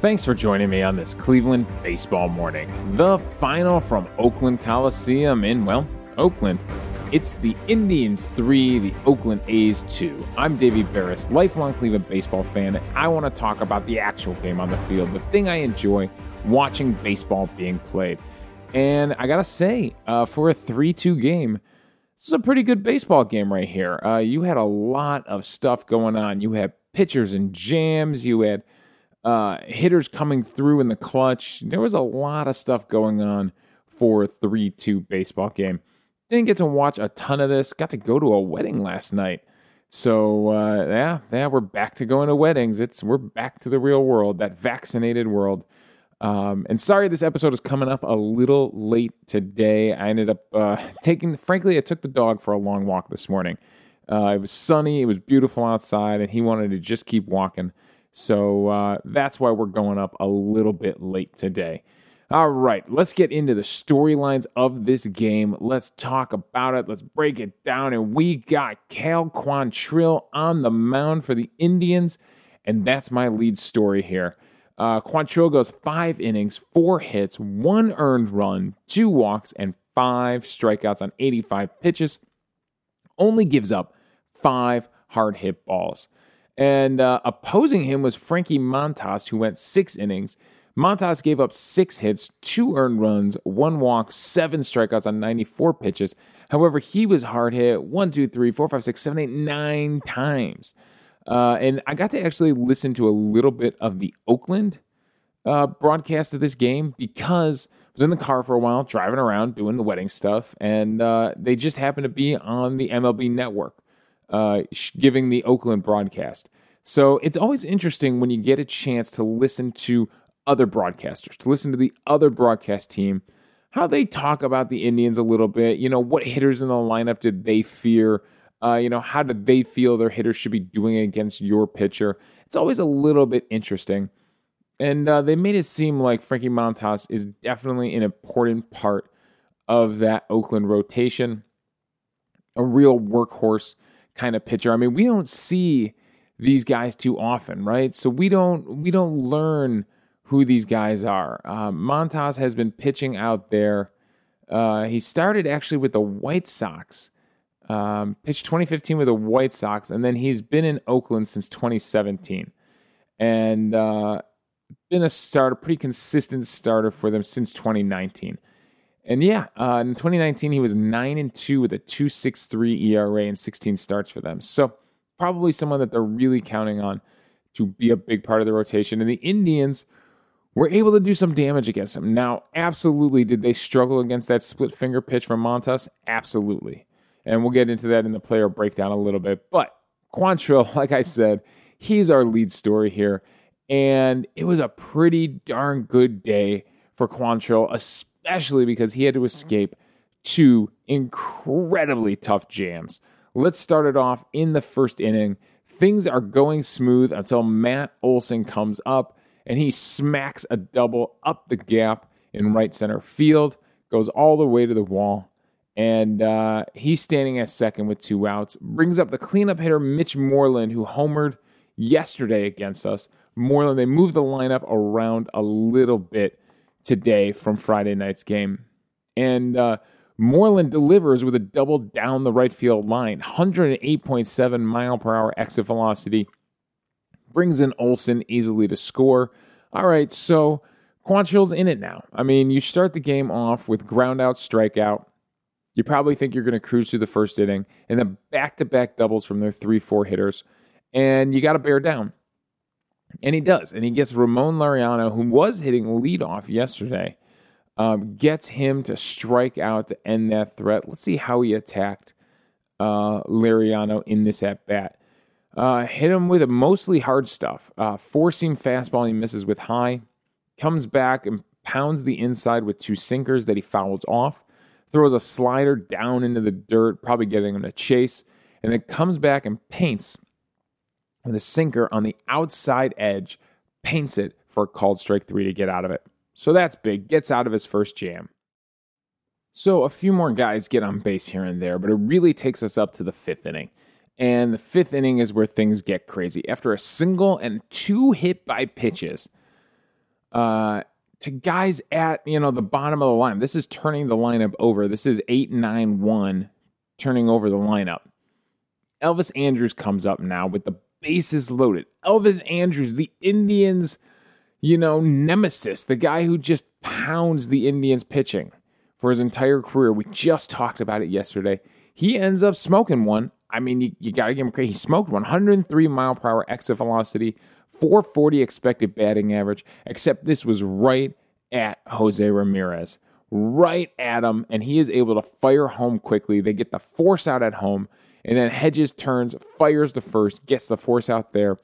Thanks for joining me on this Cleveland baseball morning. The final from Oakland Coliseum in, well, Oakland. It's the Indians 3, the Oakland A's 2. I'm Davey Berris, lifelong Cleveland baseball fan. I want to talk about the actual game on the field, the thing I enjoy watching baseball being played. And I got to say, uh, for a 3 2 game, this is a pretty good baseball game right here. Uh, you had a lot of stuff going on. You had pitchers and jams, you had uh, hitters coming through in the clutch. There was a lot of stuff going on for a 3 2 baseball game. Didn't get to watch a ton of this. Got to go to a wedding last night. So uh, yeah, yeah, we're back to going to weddings. It's we're back to the real world, that vaccinated world. Um, and sorry, this episode is coming up a little late today. I ended up uh, taking, frankly, I took the dog for a long walk this morning. Uh, it was sunny, it was beautiful outside, and he wanted to just keep walking. So uh, that's why we're going up a little bit late today. All right, let's get into the storylines of this game. Let's talk about it. Let's break it down. And we got Cal Quantrill on the mound for the Indians. And that's my lead story here. Uh, Quantrill goes five innings, four hits, one earned run, two walks, and five strikeouts on 85 pitches. Only gives up five hard hit balls. And uh, opposing him was Frankie Montas, who went six innings. Montas gave up six hits, two earned runs, one walk, seven strikeouts on 94 pitches. However, he was hard hit one, two, three, four, five, six, seven, eight, nine times. Uh, and I got to actually listen to a little bit of the Oakland uh, broadcast of this game because I was in the car for a while, driving around, doing the wedding stuff, and uh, they just happened to be on the MLB network uh, giving the Oakland broadcast. So it's always interesting when you get a chance to listen to other broadcasters, to listen to the other broadcast team, how they talk about the Indians a little bit. You know, what hitters in the lineup did they fear? Uh, you know, how did they feel their hitters should be doing against your pitcher? It's always a little bit interesting. And uh, they made it seem like Frankie Montas is definitely an important part of that Oakland rotation, a real workhorse kind of pitcher. I mean, we don't see these guys too often, right? So we don't we don't learn who these guys are. Uh, Montas has been pitching out there. Uh, he started actually with the White Sox, um, pitched 2015 with the White Sox, and then he's been in Oakland since 2017, and uh, been a starter, pretty consistent starter for them since 2019. And yeah, uh, in 2019 he was nine and two with a 2.63 ERA and 16 starts for them. So probably someone that they're really counting on to be a big part of the rotation. And the Indians were able to do some damage against him. Now, absolutely, did they struggle against that split finger pitch from Montas? Absolutely. And we'll get into that in the player breakdown a little bit. But Quantrill, like I said, he's our lead story here. And it was a pretty darn good day for Quantrill, especially because he had to escape two incredibly tough jams. Let's start it off in the first inning. Things are going smooth until Matt Olson comes up and he smacks a double up the gap in right center field, goes all the way to the wall. And uh, he's standing at second with two outs. Brings up the cleanup hitter, Mitch Moreland, who homered yesterday against us. Moreland, they moved the lineup around a little bit today from Friday night's game. And uh, Moreland delivers with a double down the right field line, 108.7 mile per hour exit velocity, brings in Olson easily to score. All right, so Quantrill's in it now. I mean, you start the game off with ground out, strikeout. You probably think you're going to cruise through the first inning, and then back to back doubles from their three, four hitters, and you got to bear down. And he does. And he gets Ramon Laureano, who was hitting leadoff yesterday, um, gets him to strike out to end that threat. Let's see how he attacked uh, Laureano in this at bat. Uh, hit him with a mostly hard stuff. Uh, four fastball he misses with high. Comes back and pounds the inside with two sinkers that he fouls off. Throws a slider down into the dirt, probably getting him to chase. And then comes back and paints with the sinker on the outside edge, paints it for a called strike three to get out of it. So that's big, gets out of his first jam. So a few more guys get on base here and there, but it really takes us up to the fifth inning. And the fifth inning is where things get crazy. After a single and two hit by pitches, uh, to guys at you know the bottom of the line. This is turning the lineup over. This is eight nine one turning over the lineup. Elvis Andrus comes up now with the bases loaded. Elvis Andrus, the Indians, you know, nemesis, the guy who just pounds the Indians pitching for his entire career. We just talked about it yesterday. He ends up smoking one. I mean, you, you got to give him credit. He smoked 103 mile per hour exit velocity, 440 expected batting average, except this was right at Jose Ramirez. Right at him, and he is able to fire home quickly. They get the force out at home, and then Hedges turns, fires the first, gets the force out there.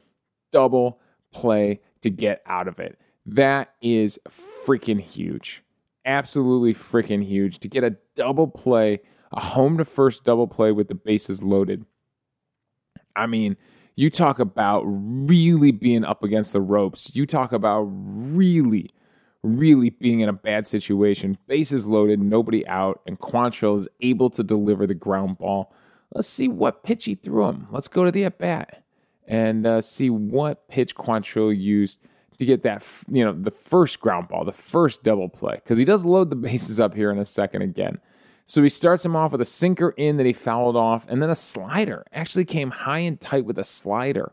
Double play to get out of it. That is freaking huge. Absolutely freaking huge to get a double play, a home to first double play with the bases loaded. I mean, you talk about really being up against the ropes. You talk about really, really being in a bad situation. Bases loaded, nobody out, and Quantrill is able to deliver the ground ball. Let's see what pitch he threw him. Let's go to the at bat and uh, see what pitch Quantrill used to get that, you know, the first ground ball, the first double play, because he does load the bases up here in a second again. So he starts him off with a sinker in that he fouled off, and then a slider. Actually came high and tight with a slider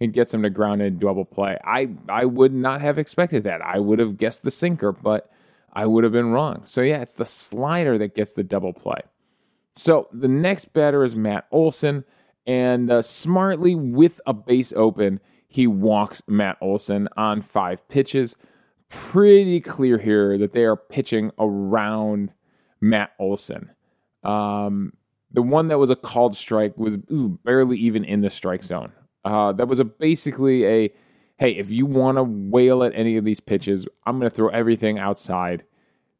and gets him to ground in double play. I, I would not have expected that. I would have guessed the sinker, but I would have been wrong. So yeah, it's the slider that gets the double play. So the next batter is Matt Olson, and uh, smartly with a base open, he walks Matt Olson on five pitches. Pretty clear here that they are pitching around Matt Olson. Um, the one that was a called strike was ooh, barely even in the strike zone. Uh, that was a basically a hey, if you want to wail at any of these pitches, I'm going to throw everything outside.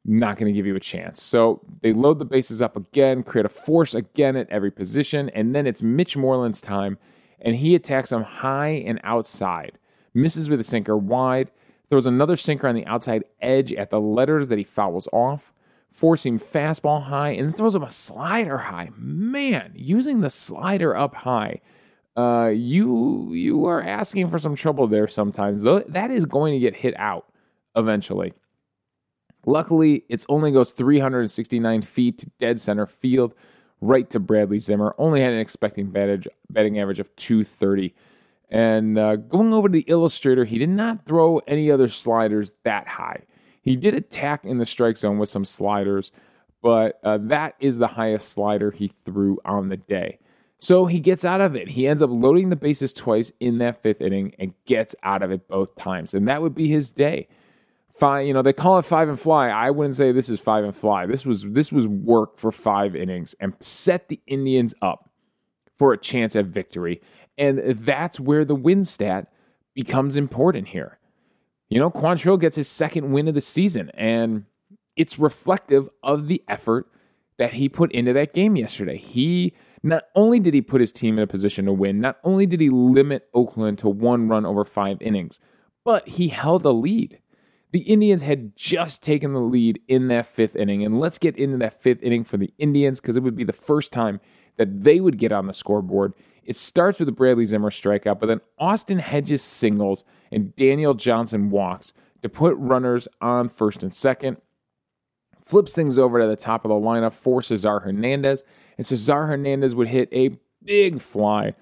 Not going to give you a chance. So they load the bases up again, create a force again at every position, and then it's Mitch Moreland's time, and he attacks him high and outside. Misses with a sinker wide, throws another sinker on the outside edge at the letters that he fouls off forcing fastball high and throws him a slider high. Man, using the slider up high, uh, you you are asking for some trouble there sometimes. Though that is going to get hit out eventually. Luckily, it only goes 369 feet to dead center field, right to Bradley Zimmer. Only had an expecting batting average of 230. And uh, going over to the illustrator, he did not throw any other sliders that high. He did attack in the strike zone with some sliders, but uh, that is the highest slider he threw on the day. So he gets out of it. He ends up loading the bases twice in that fifth inning and gets out of it both times. And that would be his day. Five, you know, they call it five and fly. I wouldn't say this is five and fly. This was this was work for five innings and set the Indians up for a chance at victory. And that's where the win stat becomes important here you know, Quantrill gets his second win of the season, and it's reflective of the effort that he put into that game yesterday. He not only did he put his team in a position to win, not only did he limit Oakland to one run over five innings, but he held a lead. The Indians had just taken the lead in that fifth inning, and let's get into that fifth inning for the Indians because it would be the first time that they would get on the scoreboard. It starts with a Bradley Zimmer strikeout, but then Austin Hedges singles and Daniel Johnson walks to put runners on first and second. Flips things over to the top of the lineup for Cesar Hernandez, and Cesar Hernandez would hit a big fly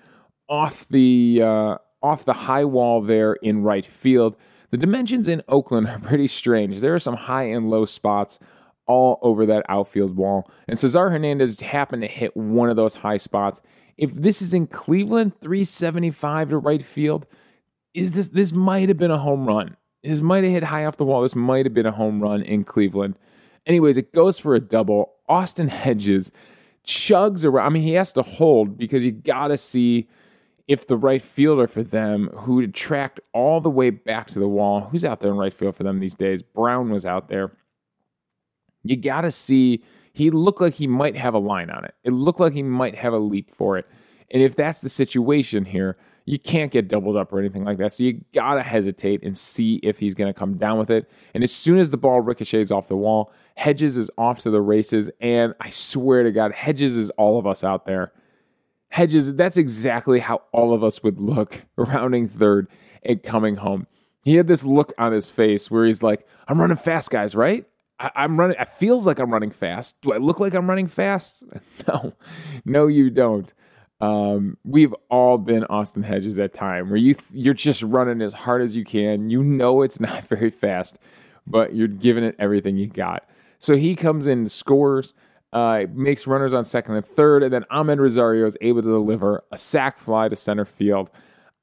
off the uh, off the high wall there in right field. The dimensions in Oakland are pretty strange. There are some high and low spots all over that outfield wall, and Cesar Hernandez happened to hit one of those high spots. If this is in Cleveland, 375 to right field, is this this might have been a home run. This might have hit high off the wall. This might have been a home run in Cleveland. Anyways, it goes for a double. Austin Hedges chugs around. I mean, he has to hold because you got to see if the right fielder for them, who tracked all the way back to the wall, who's out there in right field for them these days? Brown was out there. You got to see. He looked like he might have a line on it. It looked like he might have a leap for it. And if that's the situation here, you can't get doubled up or anything like that. So you gotta hesitate and see if he's gonna come down with it. And as soon as the ball ricochets off the wall, Hedges is off to the races. And I swear to God, Hedges is all of us out there. Hedges, that's exactly how all of us would look rounding third and coming home. He had this look on his face where he's like, I'm running fast, guys, right? I, am running. It feels like I'm running fast. Do I look like I'm running fast? No, no, you don't. Um, we've all been Austin Hedges at time where you you're just running as hard as you can. You know it's not very fast, but you're giving it everything you got. So he comes in, scores, uh, makes runners on second and third, and then Amed Rosario is able to deliver a sac fly to center field.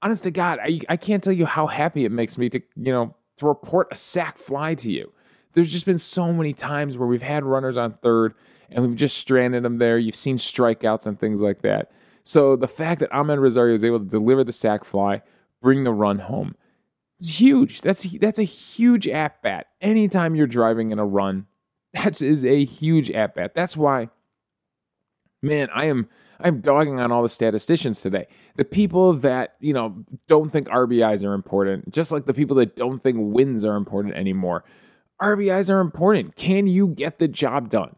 Honest to God, I, I can't tell you how happy it makes me to you know to report a sac fly to you. There's just been so many times where we've had runners on third and we've just stranded them there. You've seen strikeouts and things like that. So the fact that Amed Rosario is able to deliver the sac fly, bring the run home, is huge. That's that's a huge at bat. Anytime you're driving in a run, that is a huge at bat. That's why, man, I am I'm dogging on all the statisticians today. The people that you know don't think RBIs are important, just like the people that don't think wins are important anymore. RBIs are important. Can you get the job done?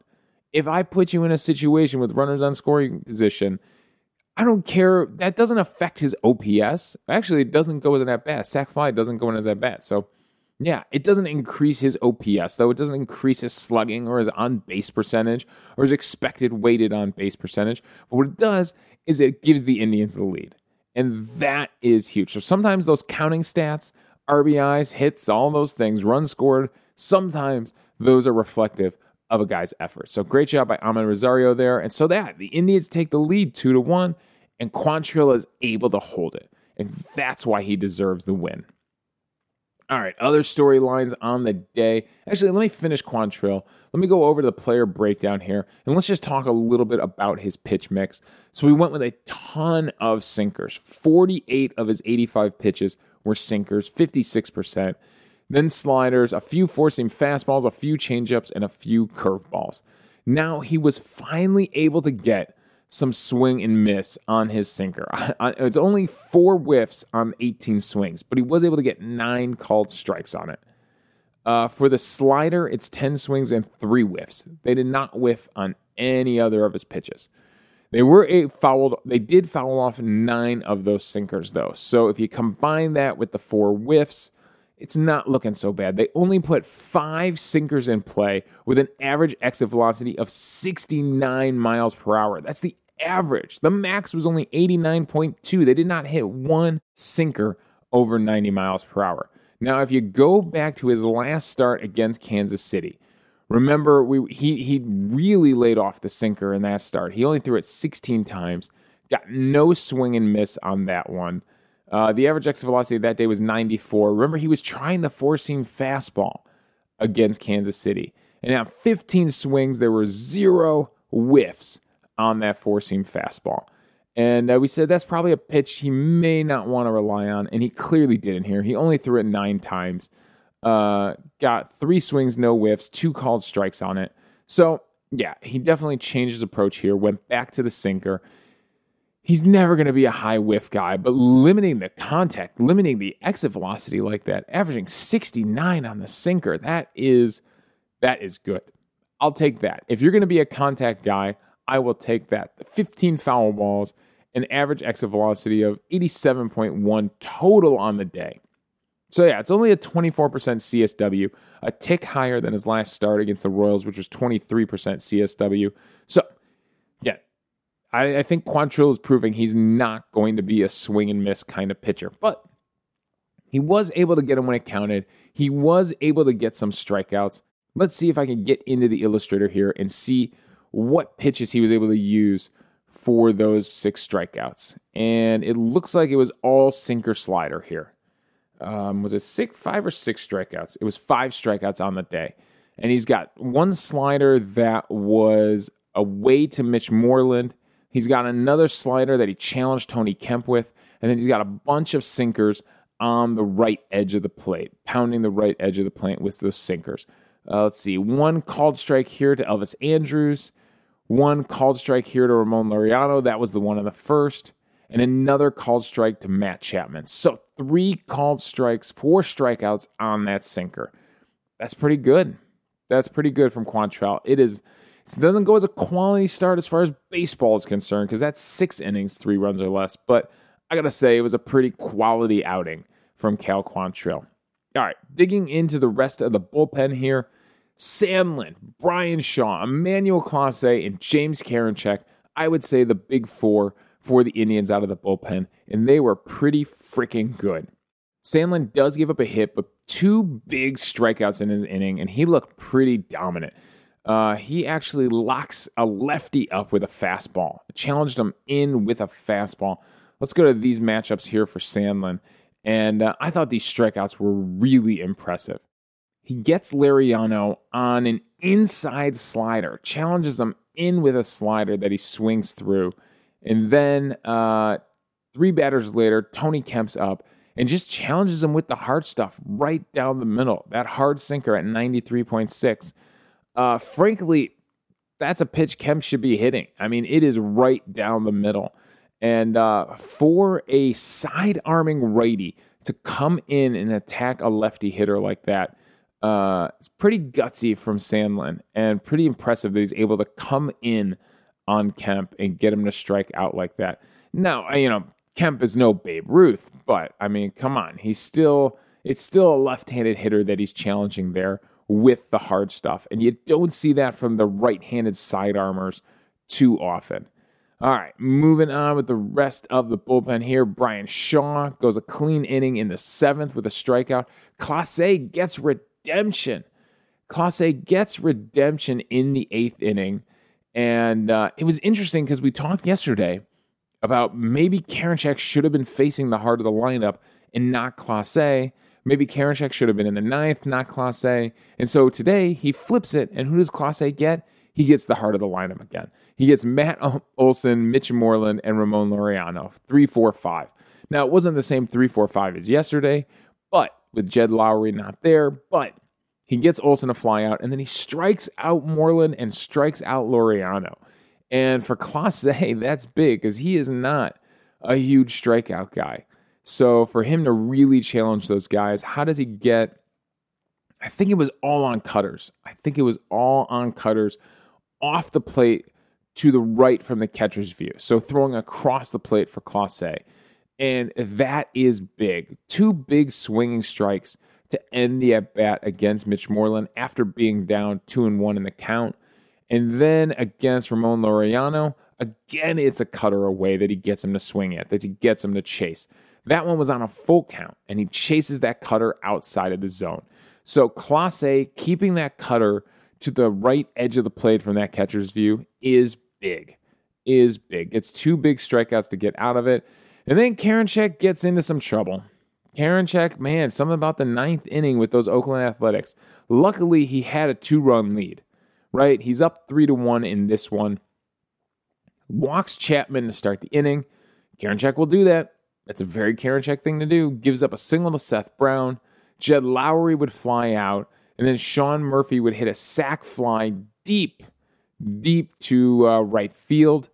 If I put you in a situation with runners on scoring position I don't care. That doesn't affect his OPS. Actually, it doesn't go as an at bat. Sac fly doesn't go in as at bat. So, yeah, it doesn't increase his OPS, though. It doesn't increase his slugging or his on base percentage or his expected weighted on base percentage. But what it does is it gives the Indians the lead. And that is huge. So sometimes those counting stats, RBIs, hits, all those things, runs scored, sometimes those are reflective of a guy's effort. So great job by Amed Rosario there. And so that the Indians take the lead two to one, and Quantrill is able to hold it. And that's why he deserves the win. All right, other storylines on the day. Actually, let me finish Quantrill. Let me go over the player breakdown here, and let's just talk a little bit about his pitch mix. So we went with a ton of sinkers. 48 of his 85 pitches were sinkers, 56% then sliders, a few seam fastballs, a few changeups, and a few curveballs. Now he was finally able to get some swing and miss on his sinker. It's only four whiffs on 18 swings, but he was able to get nine called strikes on it. Uh, for the slider, it's 10 swings and three whiffs. They did not whiff on any other of his pitches. They were eight fouled. They did foul off nine of those sinkers, though. So if you combine that with the four whiffs, it's not looking so bad. They only put five sinkers in play with an average exit velocity of 69 miles per hour. That's the average. The max was only 89.2. They did not hit one sinker over 90 miles per hour. Now, if you go back to his last start against Kansas City, remember we he he really laid off the sinker in that start. He only threw it 16 times, got no swing and miss on that one. Uh, the average exit velocity that day was 94. Remember, he was trying the four seam fastball against Kansas City. And now 15 swings, there were zero whiffs on that four seam fastball. And uh, we said that's probably a pitch he may not want to rely on. And he clearly didn't here. He only threw it nine times. Uh, got three swings, no whiffs, two called strikes on it. So, yeah, he definitely changed his approach here, went back to the sinker he's never going to be a high whiff guy, but limiting the contact, limiting the exit velocity like that, averaging 69 on the sinker, that is that is good. I'll take that. If you're going to be a contact guy, I will take that. 15 foul balls, an average exit velocity of 87.1 total on the day. So yeah, it's only a 24% CSW, a tick higher than his last start against the Royals, which was 23% CSW. So I, I think Quantrill is proving he's not going to be a swing and miss kind of pitcher, but he was able to get him when it counted. He was able to get some strikeouts. Let's see if I can get into the illustrator here and see what pitches he was able to use for those six strikeouts. And it looks like it was all sinker slider here. Um, was it six, five or six strikeouts? It was five strikeouts on the day. And he's got one slider that was away to Mitch Moreland He's got another slider that he challenged Tony Kemp with, and then he's got a bunch of sinkers on the right edge of the plate, pounding the right edge of the plate with those sinkers. Uh, let's see, one called strike here to Elvis Andrus, one called strike here to Ramon Laureano. That was the one in the first, and another called strike to Matt Chapman. So three called strikes, four strikeouts on that sinker. That's pretty good. That's pretty good from Quantrill. It is it doesn't go as a quality start as far as baseball is concerned because that's six innings, three runs or less. But I got to say, it was a pretty quality outing from Cal Quantrill. All right, digging into the rest of the bullpen here. Sandlin, Bryan Shaw, Emmanuel Clase, and James Karinchak, I would say the big four for the Indians out of the bullpen, and they were pretty freaking good. Sandlin does give up a hit, but two big strikeouts in his inning, and he looked pretty dominant. Uh, he actually locks a lefty up with a fastball, challenged him in with a fastball. Let's go to these matchups here for Sandlin. And uh, I thought these strikeouts were really impressive. He gets Laureano on an inside slider, challenges him in with a slider that he swings through. And then uh, three batters later, Tony Kemp's up and just challenges him with the hard stuff right down the middle. That hard sinker at 93.6. Uh, frankly, that's a pitch Kemp should be hitting. I mean, it is right down the middle. And uh, for a side arming righty to come in and attack a lefty hitter like that, uh, it's pretty gutsy from Sandlin and pretty impressive that he's able to come in on Kemp and get him to strike out like that. Now, you know, Kemp is no Babe Ruth, but I mean, come on, he's still it's still a left-handed hitter that he's challenging there with the hard stuff, and you don't see that from the right-handed side armors too often. All right, moving on with the rest of the bullpen here. Bryan Shaw goes a clean inning in the seventh with a strikeout. Clase gets redemption. Clase gets redemption in the eighth inning. And uh, it was interesting because we talked yesterday about maybe Karinchak should have been facing the heart of the lineup and not Clase. Maybe Karinchak should have been in the ninth, not Clase. And so today he flips it, and who does Clase get? He gets the heart of the lineup again. He gets Matt Olson, Mitch Moreland, and Ramon Laureano. Three, four, five. Now, it wasn't the same three, four, five as yesterday, but with Jed Lowrie not there, but he gets Olson to fly out, and then he strikes out Moreland and strikes out Laureano. And for Clase, that's big because he is not a huge strikeout guy. So for him to really challenge those guys, how does he get? I think it was all on cutters. I think it was all on cutters off the plate to the right from the catcher's view. So throwing across the plate for Clase. And that is big. Two big swinging strikes to end the at bat against Mitch Moreland after being down two and one in the count. And then against Ramon Laureano, again, it's a cutter away that he gets him to swing at, that he gets him to chase. That one was on a full count, and he chases that cutter outside of the zone. So Clase keeping that cutter to the right edge of the plate from that catcher's view is big, is big. It's two big strikeouts to get out of it. And then Karinchak gets into some trouble. Karinchak, man, something about the ninth inning with those Oakland Athletics. Luckily, he had a two run lead, right? He's up three to one in this one. Walks Chapman to start the inning. Karinchak will do that. That's a very Karinchak thing to do. Gives up a single to Seth Brown. Jed Lowrie would fly out. And then Sean Murphy would hit a sac fly deep deep to uh, right field.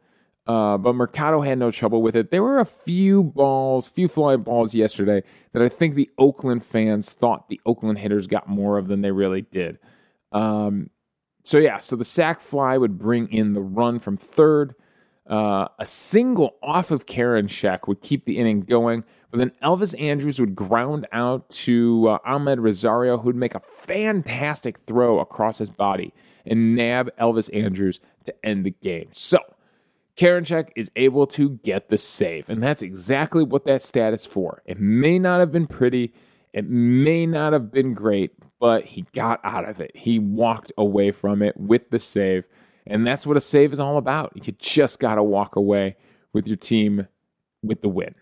Uh, but Mercado had no trouble with it. There were a few balls, few fly balls yesterday that I think the Oakland fans thought the Oakland hitters got more of than they really did. Um, so yeah, so the sac fly would bring in the run from third. Uh, a single off of Karinchak would keep the inning going, but then Elvis Andrus would ground out to uh, Amed Rosario, who'd make a fantastic throw across his body and nab Elvis Andrus to end the game. So, Karinchak is able to get the save, and that's exactly what that stat is for. It may not have been pretty, it may not have been great, but he got out of it. He walked away from it with the save, and that's what a save is all about. You just got to walk away with your team with the win.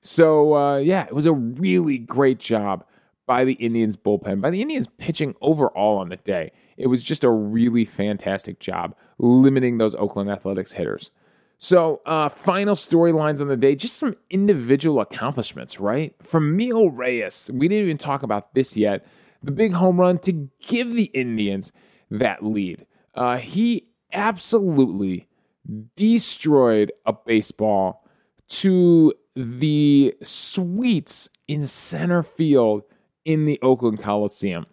So, uh, yeah, it was a really great job by the Indians bullpen, by the Indians pitching overall on the day. It was just a really fantastic job limiting those Oakland Athletics hitters. So, uh, final storylines on the day, just some individual accomplishments, right? From Miguel Reyes, we didn't even talk about this yet. The big home run to give the Indians that lead. Uh, he absolutely destroyed a baseball to the suites in center field in the Oakland Coliseum.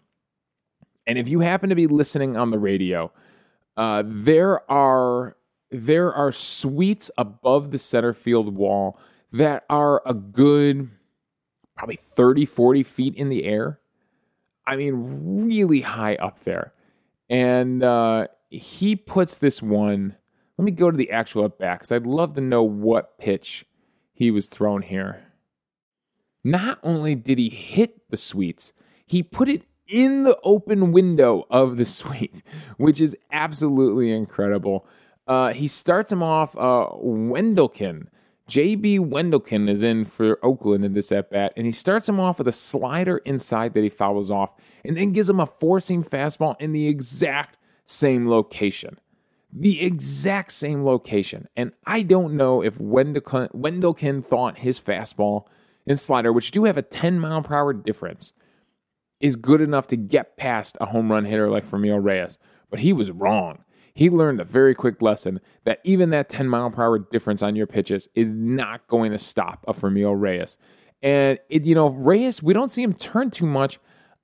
And if you happen to be listening on the radio, uh, there are there are suites above the center field wall that are a good probably 30 40 feet in the air I mean, really high up there. And uh, he puts this one. Let me go to the actual at bat because I'd love to know what pitch he was thrown here. Not only did he hit the suites, he put it in the open window of the suite, which is absolutely incredible. Uh, he starts him off. Uh, Wendelken, JB Wendelken is in for Oakland in this at bat, and he starts him off with a slider inside that he fouls off, and then gives him a four seam fastball in the exact same location. The exact same location. And I don't know if Wendelken thought his fastball and slider, which do have a 10 mile per hour difference, is good enough to get past a home run hitter like Franmil Reyes. But he was wrong. He learned a very quick lesson that even that 10 mile per hour difference on your pitches is not going to stop a Franmil Reyes. And it, you know, Reyes, we don't see him turn too much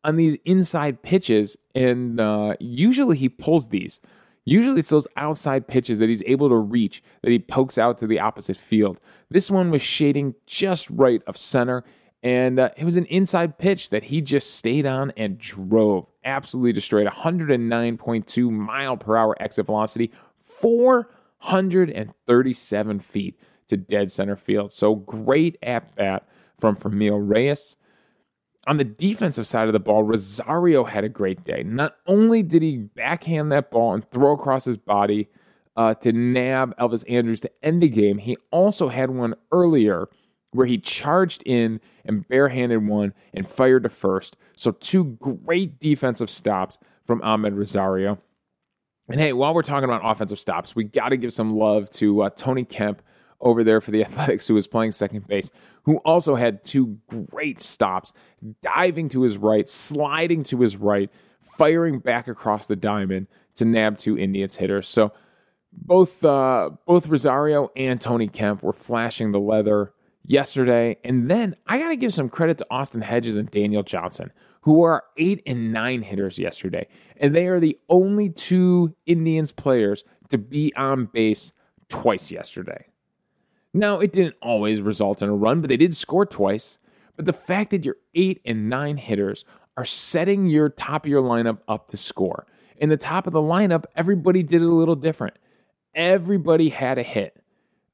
on these inside pitches, and uh, usually he pulls these. Usually it's those outside pitches that he's able to reach that he pokes out to the opposite field. This one was shading just right of center, and uh, it was an inside pitch that he just stayed on and drove. Absolutely destroyed. 109.2 mile per hour exit velocity, 437 feet to dead center field. So great at bat from Franmil Reyes. On the defensive side of the ball, Rosario had a great day. Not only did he backhand that ball and throw across his body uh, to nab Elvis Andrus to end the game, he also had one earlier where he charged in and barehanded one and fired to first. So, two great defensive stops from Amed Rosario. And hey, while we're talking about offensive stops, we got to give some love to uh, Tony Kemp over there for the Athletics, who was playing second base, who also had two great stops, diving to his right, sliding to his right, firing back across the diamond to nab two Indians hitters. So both uh, both Rosario and Tony Kemp were flashing the leather yesterday. And then I got to give some credit to Austin Hedges and Daniel Johnson, who are eight and nine hitters yesterday. And they are the only two Indians players to be on base twice yesterday. Now, it didn't always result in a run, but they did score twice. But the fact that your eight and nine hitters are setting your top of your lineup up to score. In the top of the lineup, everybody did it a little different. Everybody had a hit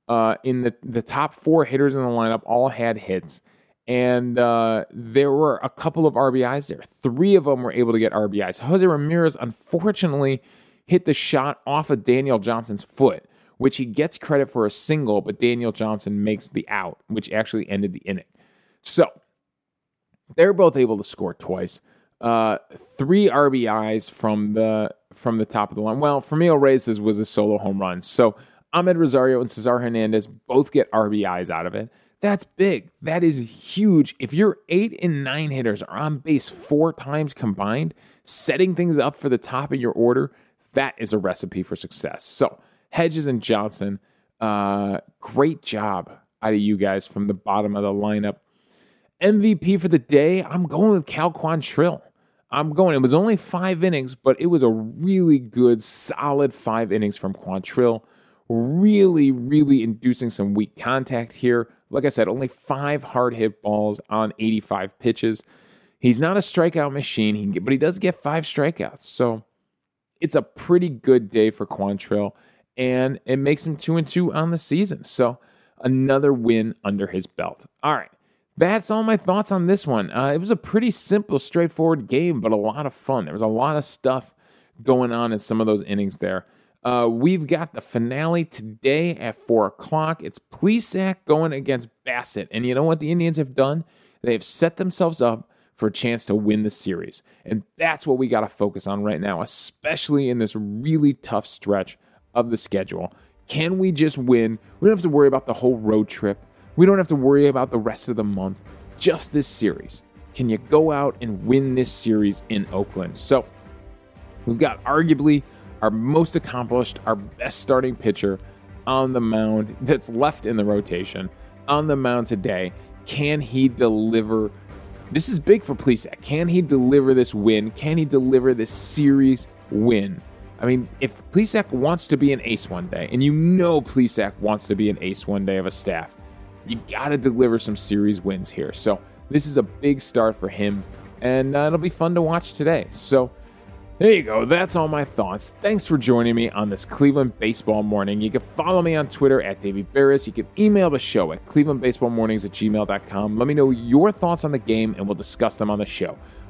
uh, in the, the top four hitters in the lineup all had hits. And uh, there were a couple of RBIs there. Three of them were able to get RBIs. Jose Ramirez, unfortunately, hit the shot off of Daniel Johnson's foot, which he gets credit for a single, but Daniel Johnson makes the out, which actually ended the inning. So they're both able to score twice. Uh, three RBIs from the from the top of the line. Well, Franmil Reyes was a solo home run. So Amed Rosario and Cesar Hernandez both get RBIs out of it. That's big. That is huge. If your eight and nine hitters are on base four times combined, setting things up for the top of your order, that is a recipe for success. So, Hedges and Johnson, uh, great job out of you guys from the bottom of the lineup. MVP for the day, I'm going with Cal Quantrill. I'm going. It was only five innings, but it was a really good, solid five innings from Quantrill really, really inducing some weak contact here. Like I said, only five hard hit balls on 85 pitches. He's not a strikeout machine, he, but he does get five strikeouts. So it's a pretty good day for Quantrill, and it makes him two and two on the season. So another win under his belt. All right. That's all my thoughts on this one. Uh, it was a pretty simple, straightforward game, but a lot of fun. There was a lot of stuff going on in some of those innings there. Uh, we've got the finale today at 4 o'clock. It's Plesac going against Bassitt. And you know what the Indians have done? They've set themselves up for a chance to win the series. And that's what we got to focus on right now, especially in this really tough stretch of the schedule. Can we just win? We don't have to worry about the whole road trip. We don't have to worry about the rest of the month. Just this series. Can you go out and win this series in Oakland? So, we've got arguably our most accomplished, our best starting pitcher on the mound that's left in the rotation on the mound today. Can he deliver? This is big for Plesac. Can he deliver this win? Can he deliver this series win? I mean, if Plesac wants to be an ace one day, and you know Plesac wants to be an ace one day of a staff, you got to deliver some series wins here. So this is a big start for him and uh, it'll be fun to watch today. So, there you go. That's all my thoughts. Thanks for joining me on this Cleveland baseball morning. You can follow me on Twitter at Davey Berris. You can email the show at clevelandbaseballmornings at gmail.com. Let me know your thoughts on the game and we'll discuss them on the show.